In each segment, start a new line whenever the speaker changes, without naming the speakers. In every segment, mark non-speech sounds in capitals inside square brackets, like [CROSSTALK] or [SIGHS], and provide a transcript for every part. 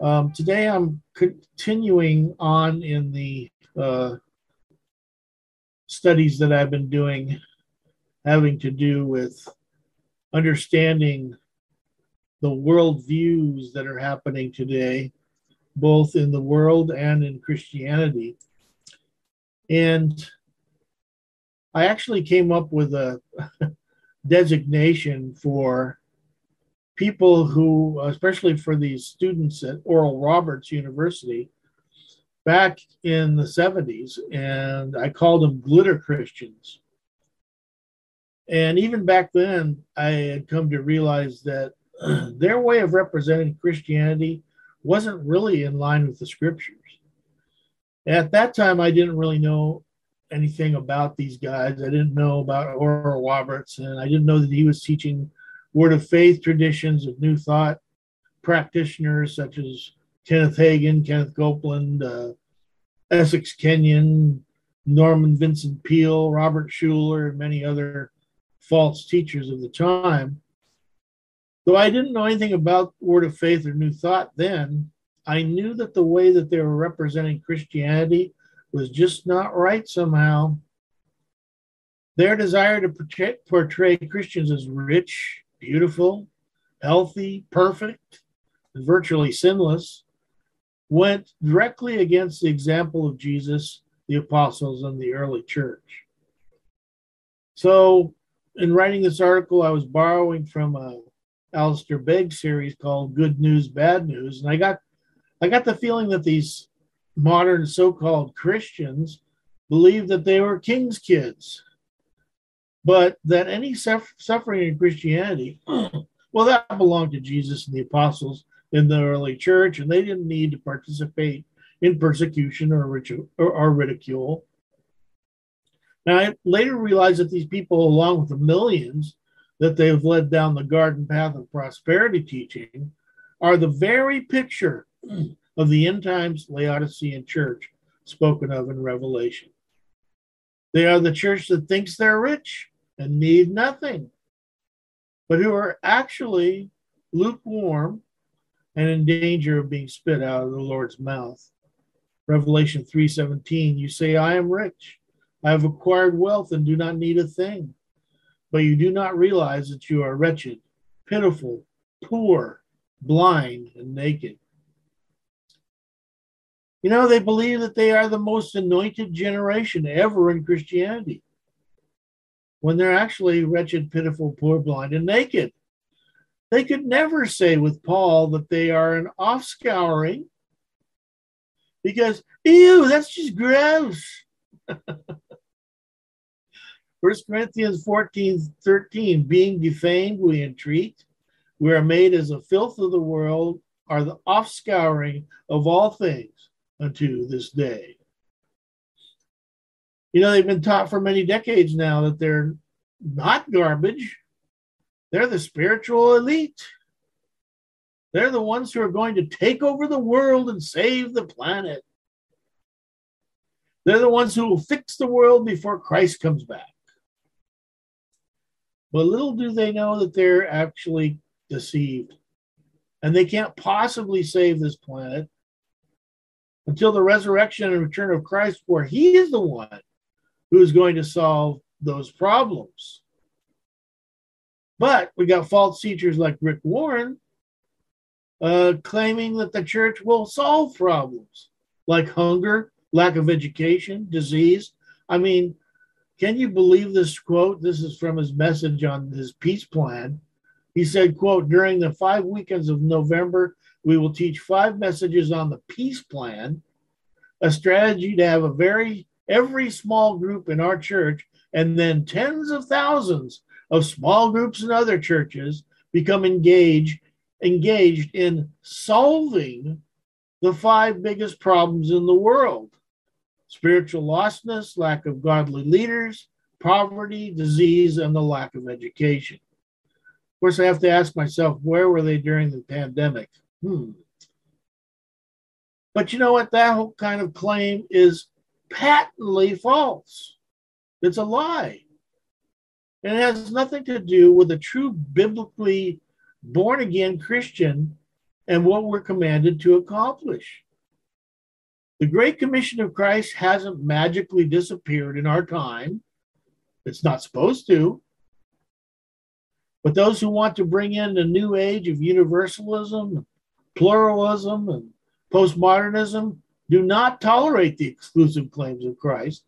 Um, today I'm continuing on in the uh, studies that I've been doing having to do with understanding the world views that are happening today, both in the world and in Christianity. And I actually came up with a [LAUGHS] designation for people who, especially for these students at Oral Roberts University, back in the 70s, and I called them glitter Christians. And even back then, I had come to realize that [CLEARS THROAT] their way of representing Christianity wasn't really in line with the scriptures. At that time, I didn't really know anything about these guys. I didn't know about Oral Roberts, and I didn't know that he was teaching word of faith traditions of New Thought practitioners such as Kenneth Hagin, Kenneth Copeland, uh, Essek Kenyon, Norman Vincent Peale, Robert Schuller, and many other false teachers of the time. Though I didn't know anything about Word of Faith or New Thought then, I knew that the way that they were representing Christianity was just not right somehow. Their desire to portray Christians as rich, beautiful, healthy, perfect, and virtually sinless, went directly against the example of Jesus, the apostles, and the early church. So, in writing this article, I was borrowing from a Alistair Begg series called Good News, Bad News, and I got I got the feeling that these modern so-called Christians believed that they were king's kids but that any suffering in Christianity, [CLEARS THROAT] well, that belonged to Jesus and the apostles in the early church, and they didn't need to participate in persecution or, ritual, or, or ridicule. Now, I later realized that these people, along with the millions that they've led down the garden path of prosperity teaching, are the very picture [CLEARS THROAT] of the end times Laodicean church spoken of in Revelation. They are the church that thinks they're rich and need nothing, but who are actually lukewarm and in danger of being spit out of the Lord's mouth. Revelation 3:17 You say I am rich. I have acquired wealth and do not need a thing. But you do not realize that you are wretched pitiful poor blind and naked. You know they believe that they are the most anointed generation ever in Christianity when they're actually wretched, pitiful, poor, blind, and naked. They could never say with Paul that they are an offscouring because, ew, that's just gross. [LAUGHS] First Corinthians 14 13, being defamed, we entreat. We are made as a filth of the world, are the offscouring of all things unto this day. You know, they've been taught for many decades now that they're not garbage. They're the spiritual elite. They're the ones who are going to take over the world and save the planet. They're the ones who will fix the world before Christ comes back. But little do they know that they're actually deceived. And they can't possibly save this planet until the resurrection and return of Christ, where He is the one who is going to solve those problems. But we got false teachers like Rick Warren uh, claiming that the church will solve problems like hunger, lack of education, disease. I mean, can you believe this quote? This is from his message on his peace plan. He said, quote, during the five weekends of November, we will teach five messages on the peace plan, a strategy to have a very every small group in our church and then tens of thousands of small groups in other churches become engaged engaged in solving the five biggest problems in the world. Spiritual lostness lack of godly leaders poverty disease and the lack of education. Of course i have to ask myself where were they during the pandemic? Hmm. But you know what? That whole kind of claim is patently false. It's a lie. And it has nothing to do with a true biblically born again Christian and what we're commanded to accomplish. The Great Commission of Christ hasn't magically disappeared in our time. It's not supposed to. But those who want to bring in the new age of universalism, pluralism, and postmodernism do not tolerate the exclusive claims of Christ,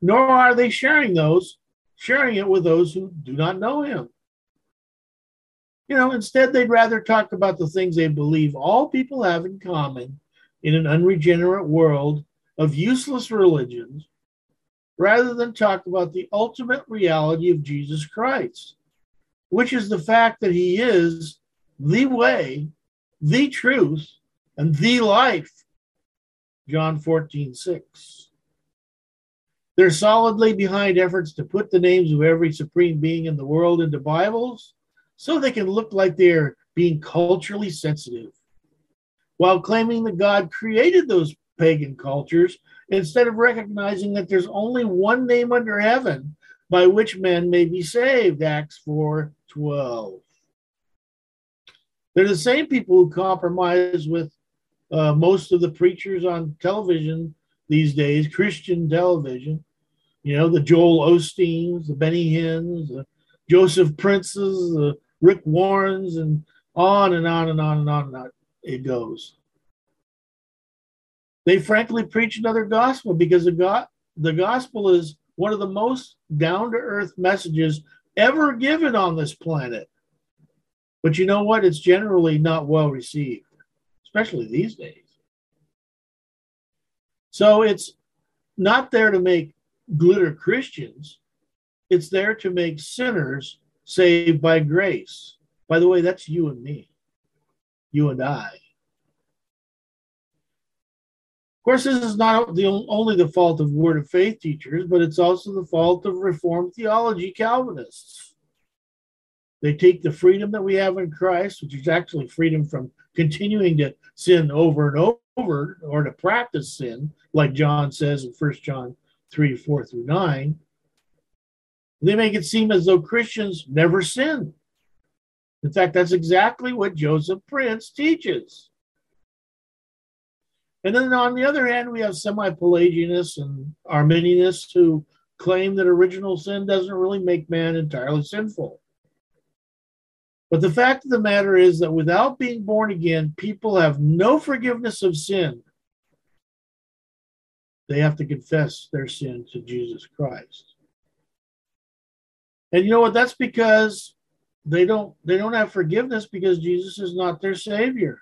nor are they sharing those, sharing it with those who do not know him. You know, instead, they'd rather talk about the things they believe all people have in common in an unregenerate world of useless religions rather than talk about the ultimate reality of Jesus Christ, which is the fact that he is the way, the truth, and the life. John 14, 6. They're solidly behind efforts to put the names of every supreme being in the world into Bibles so they can look like they're being culturally sensitive, while claiming that God created those pagan cultures instead of recognizing that there's only one name under heaven by which men may be saved. Acts 4 12. They're the same people who compromise with uh, most of the preachers on television these days, Christian television. You know, the Joel Osteens, the Benny Hinns, the Joseph Princes, the Rick Warrens, and on and on and on and on and on it goes. They frankly preach another gospel because the, go- the gospel is one of the most down to earth messages ever given on this planet. But you know what? It's generally not well received, especially these days. So it's not there to make glitter Christians, it's there to make sinners saved by grace. By the way, that's you and me, you and I. Of course, this is not the only the fault of Word of Faith teachers, but it's also the fault of Reformed theology Calvinists. They take the freedom that we have in Christ, which is actually freedom from continuing to sin over and over or to practice sin, like John says in 1 John 3 4 through 9, they make it seem as though Christians never sin. In fact, that's exactly what Joseph Prince teaches. And then on the other hand, we have semi Pelagianists and Arminianists who claim that original sin doesn't really make man entirely sinful. But the fact of the matter is that without being born again, people have no forgiveness of sin. They have to confess their sin to Jesus Christ. And you know what? That's because they don't they don't have forgiveness because Jesus is not their savior.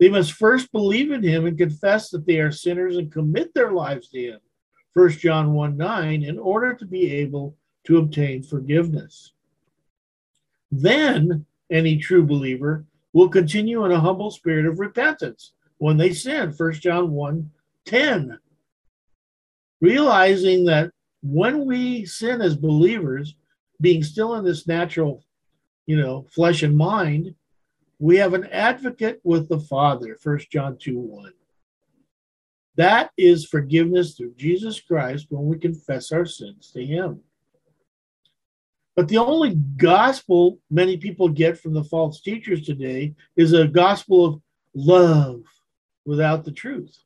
They must first believe in him and confess that they are sinners and commit their lives to him. 1 John 1 9, in order to be able to obtain forgiveness. Then any true believer will continue in a humble spirit of repentance when they sin. 1 John 1 10. Realizing that when we sin as believers, being still in this natural, you know, flesh and mind, we have an advocate with the Father, 1 John 2 1. That is forgiveness through Jesus Christ when we confess our sins to Him. But the only gospel many people get from the false teachers today is a gospel of love without the truth.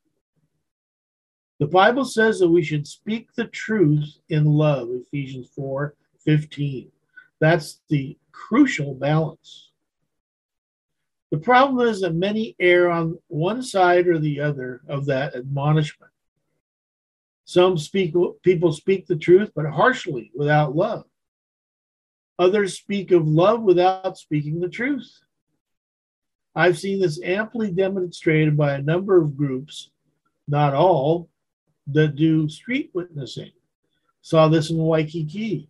The Bible says that we should speak the truth in love, Ephesians 4 15. That's the crucial balance. The problem is that many err on one side or the other of that admonishment. Some speak, people speak the truth, but harshly without love. Others speak of love without speaking the truth. I've seen this amply demonstrated by a number of groups, not all, that do street witnessing. Saw this in Waikiki.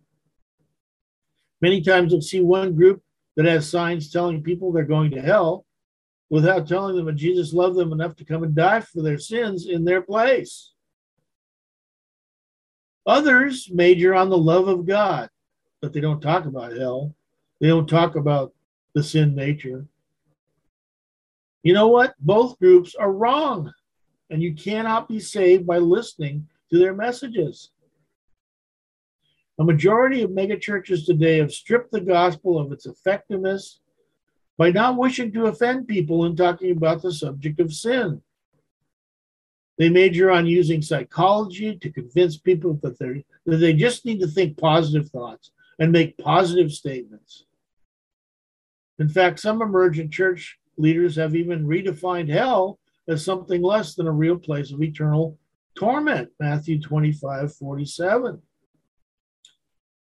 Many times you'll see one group that has signs telling people they're going to hell without telling them that Jesus loved them enough to come and die for their sins in their place. Others major on the love of God, but they don't talk about hell. They don't talk about the sin nature. You know what? Both groups are wrong, and you cannot be saved by listening to their messages. A majority of megachurches today have stripped the gospel of its effectiveness by not wishing to offend people in talking about the subject of sin. They major on using psychology to convince people that, that they just need to think positive thoughts and make positive statements. In fact, some emergent church leaders have even redefined hell as something less than a real place of eternal torment. Matthew 25 47.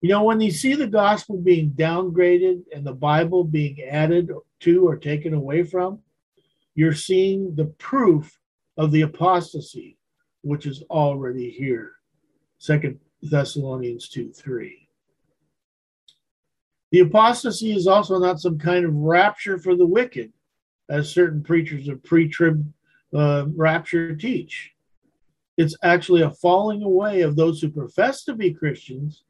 You know, when you see the gospel being downgraded and the Bible being added to or taken away from, you're seeing the proof of the apostasy, which is already here. Second Thessalonians 2 3. The apostasy is also not some kind of rapture for the wicked, as certain preachers of pre trib uh, rapture teach. It's actually a falling away of those who profess to be Christians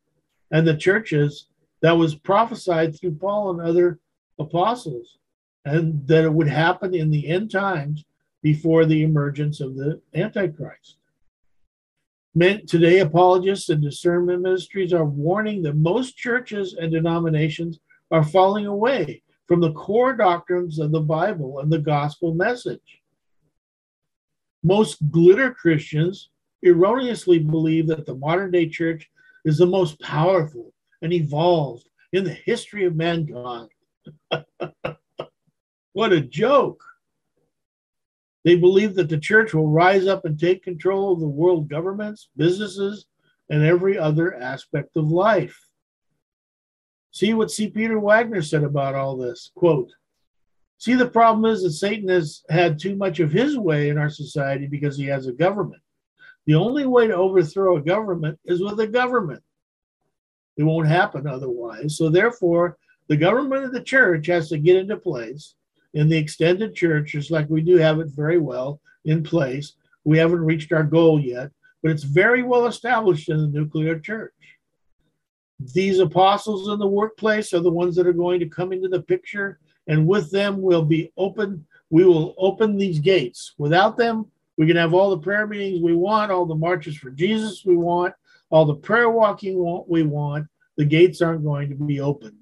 and the churches that was prophesied through Paul and other apostles, and that it would happen in the end times before the emergence of the Antichrist. Today, apologists and discernment ministries are warning that most churches and denominations are falling away from the core doctrines of the Bible and the gospel message. Most glitter Christians erroneously believe that the modern day church is the most powerful and evolved in the history of mankind. [LAUGHS] what a joke. They believe that the church will rise up and take control of the world governments, businesses, and every other aspect of life. See what C. Peter Wagner said about all this. Quote, See, the problem is that Satan has had too much of his way in our society because he has a government. The only way to overthrow a government is with a government. It won't happen otherwise. So, therefore, the government of the church has to get into place in the extended church, just like we do have it very well in place. We haven't reached our goal yet, but it's very well established in the nuclear church. These apostles in the workplace are the ones that are going to come into the picture, and with them will be open. We will open these gates. Without them, we can have all the prayer meetings we want, all the marches for Jesus we want, all the prayer walking we want. The gates aren't going to be open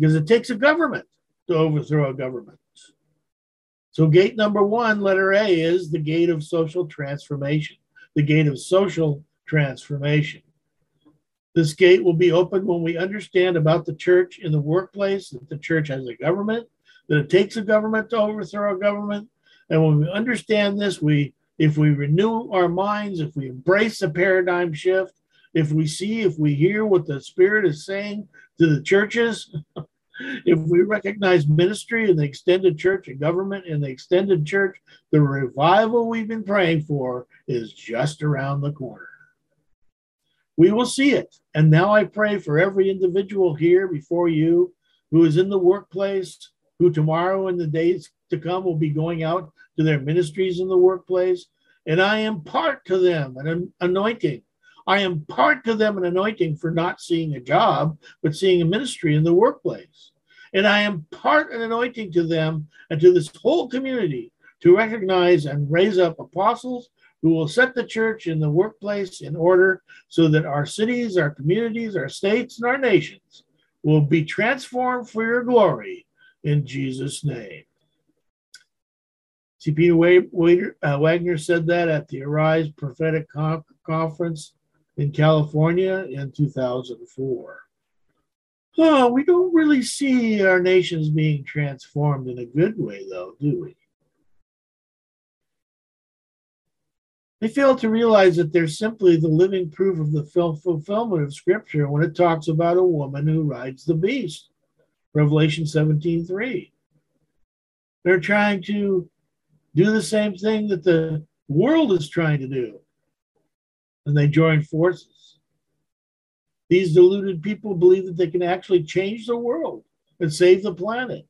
because it takes a government to overthrow a government. So, gate number one, letter A, is the gate of social transformation, the gate of social transformation. This gate will be open when we understand about the church in the workplace, that the church has a government, that it takes a government to overthrow a government. And when we understand this, we if we renew our minds, if we embrace the paradigm shift, if we see, if we hear what the Spirit is saying to the churches, if we recognize ministry in the extended church and government in the extended church, the revival we've been praying for is just around the corner. We will see it. And now I pray for every individual here before you who is in the workplace, who tomorrow and the days to come will be going out to their ministries in the workplace. And I impart to them an anointing. I impart to them an anointing for not seeing a job, but seeing a ministry in the workplace. And I impart an anointing to them and to this whole community to recognize and raise up apostles who will set the church in the workplace in order so that our cities, our communities, our states, and our nations will be transformed for your glory in Jesus' name. C. Peter Wagner said that at the Arise Prophetic Conference in California in 2004. Oh, we don't really see our nations being transformed in a good way, though, do we? They fail to realize that they're simply the living proof of the fulfillment of Scripture when it talks about a woman who rides the beast. Revelation 17:3. They're trying to do the same thing that the world is trying to do. And they join forces. These deluded people believe that they can actually change the world and save the planet.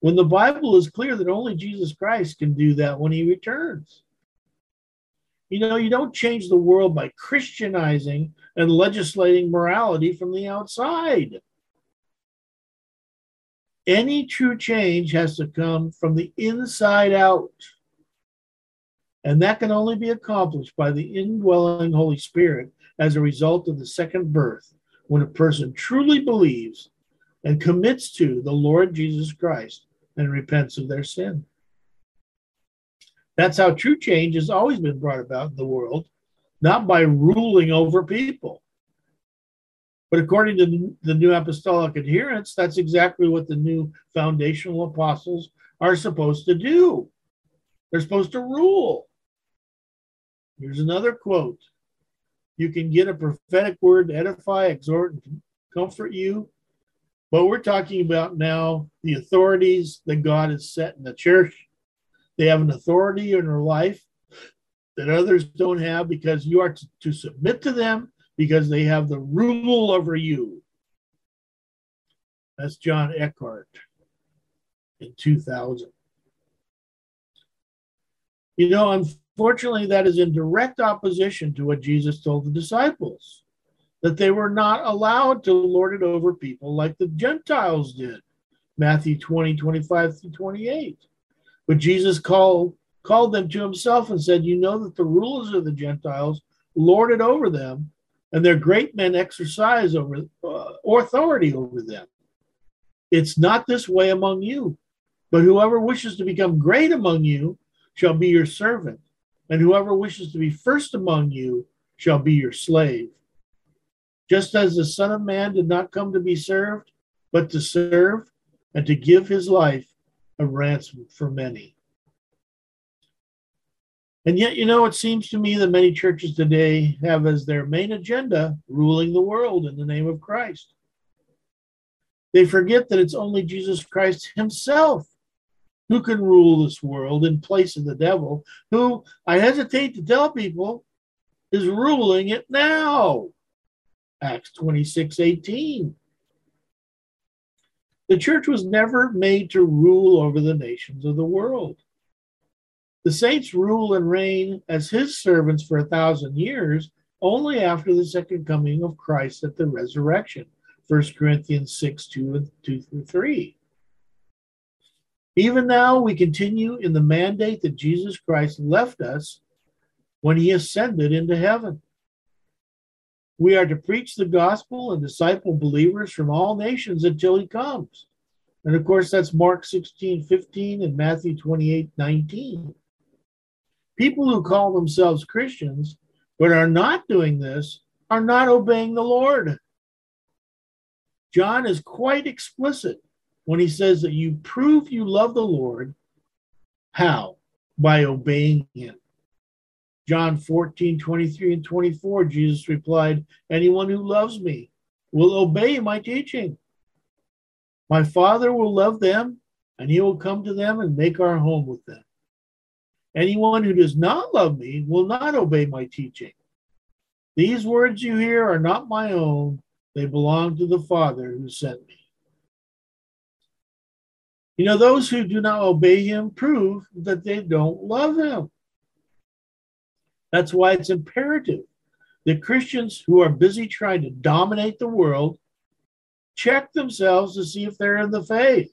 When the Bible is clear that only Jesus Christ can do that when he returns. You know, you don't change the world by Christianizing and legislating morality from the outside. Any true change has to come from the inside out. And that can only be accomplished by the indwelling Holy Spirit as a result of the second birth, when a person truly believes and commits to the Lord Jesus Christ and repents of their sin. That's how true change has always been brought about in the world, not by ruling over people. But according to the new apostolic adherents, that's exactly what the new foundational apostles are supposed to do. They're supposed to rule. Here's another quote You can get a prophetic word to edify, exhort, and comfort you. But we're talking about now the authorities that God has set in the church. They have an authority in their life that others don't have because you are to, to submit to them because they have the rule over you. That's John Eckhardt in 2000. You know, unfortunately, that is in direct opposition to what Jesus told the disciples that they were not allowed to lord it over people like the Gentiles did. Matthew 20, 25 through 28. But Jesus called, called them to himself and said, You know that the rulers of the Gentiles lord it over them, and their great men exercise over uh, authority over them. It's not this way among you, but whoever wishes to become great among you shall be your servant, and whoever wishes to be first among you shall be your slave. Just as the Son of Man did not come to be served, but to serve and to give his life a ransom for many. And yet, you know, it seems to me that many churches today have as their main agenda ruling the world in the name of Christ. They forget that it's only Jesus Christ himself who can rule this world in place of the devil, who I hesitate to tell people is ruling it now. Acts 26 18. The church was never made to rule over the nations of the world. The saints rule and reign as his servants for a thousand years only after the second coming of Christ at the resurrection. 1 Corinthians 6 2 and 2 through 3. Even now, we continue in the mandate that Jesus Christ left us when he ascended into heaven. We are to preach the gospel and disciple believers from all nations until he comes. And of course, that's Mark 16 15 and Matthew 28 19. People who call themselves Christians but are not doing this are not obeying the Lord. John is quite explicit when he says that you prove you love the Lord. How? By obeying him. John 14, 23 and 24, Jesus replied, Anyone who loves me will obey my teaching. My Father will love them, and he will come to them and make our home with them. Anyone who does not love me will not obey my teaching. These words you hear are not my own, they belong to the Father who sent me. You know, those who do not obey him prove that they don't love him. That's why it's imperative that Christians who are busy trying to dominate the world check themselves to see if they're in the faith.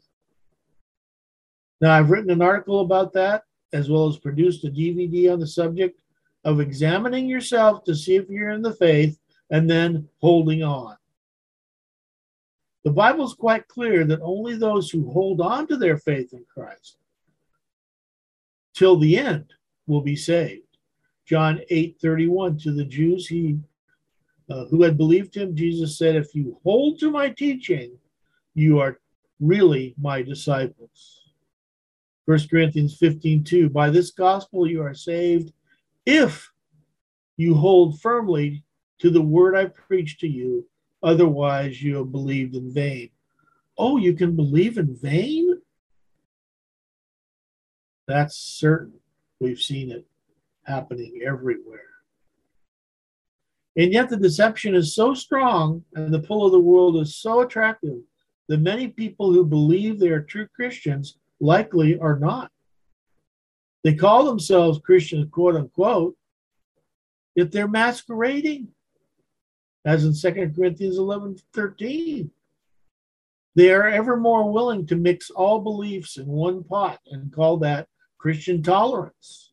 Now, I've written an article about that, as well as produced a DVD on the subject of examining yourself to see if you're in the faith and then holding on. The Bible is quite clear that only those who hold on to their faith in Christ till the end will be saved. John 8 31 to the Jews he uh, who had believed him, Jesus said, If you hold to my teaching, you are really my disciples. 1 Corinthians 15 2 By this gospel you are saved if you hold firmly to the word I preached to you Otherwise, you have believed in vain. Oh, you can believe in vain? That's certain. We've seen it happening everywhere. And yet, the deception is so strong and the pull of the world is so attractive that many people who believe they are true Christians likely are not. They call themselves Christians, quote unquote, yet they're masquerading as in 2 Corinthians 11 13. They are ever more willing to mix all beliefs in one pot and call that Christian tolerance.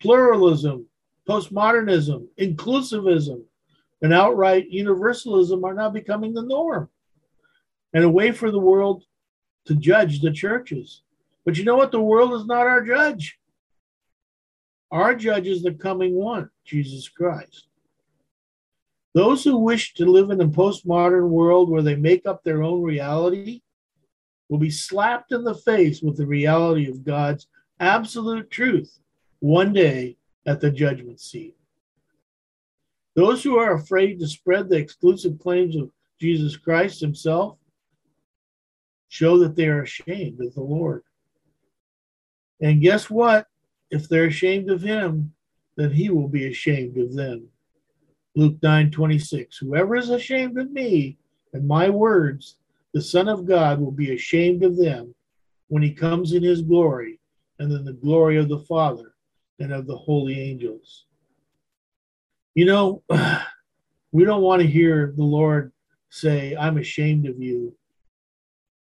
Pluralism, postmodernism, inclusivism, and outright universalism are now becoming the norm. and a way for the world to judge the churches. But you know what? The world is not our judge. Our judge is the coming one, Jesus Christ. Those who wish to live in a postmodern world where they make up their own reality will be slapped in the face with the reality of God's absolute truth one day at the judgment seat. Those who are afraid to spread the exclusive claims of Jesus Christ himself show that they are ashamed of the Lord. And guess what? If they're ashamed of him, then he will be ashamed of them. Luke 9 26. Whoever is ashamed of me and my words, the Son of God will be ashamed of them when he comes in his glory and in the glory of the Father and of the holy angels. You know, [SIGHS] we don't want to hear the Lord say, I'm ashamed of you.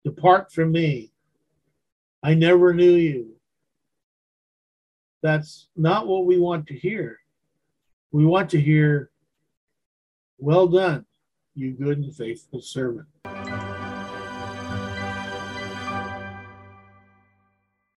Depart from me. I never knew you. That's not what we want to hear. We want to hear, Well done, you good and faithful servant.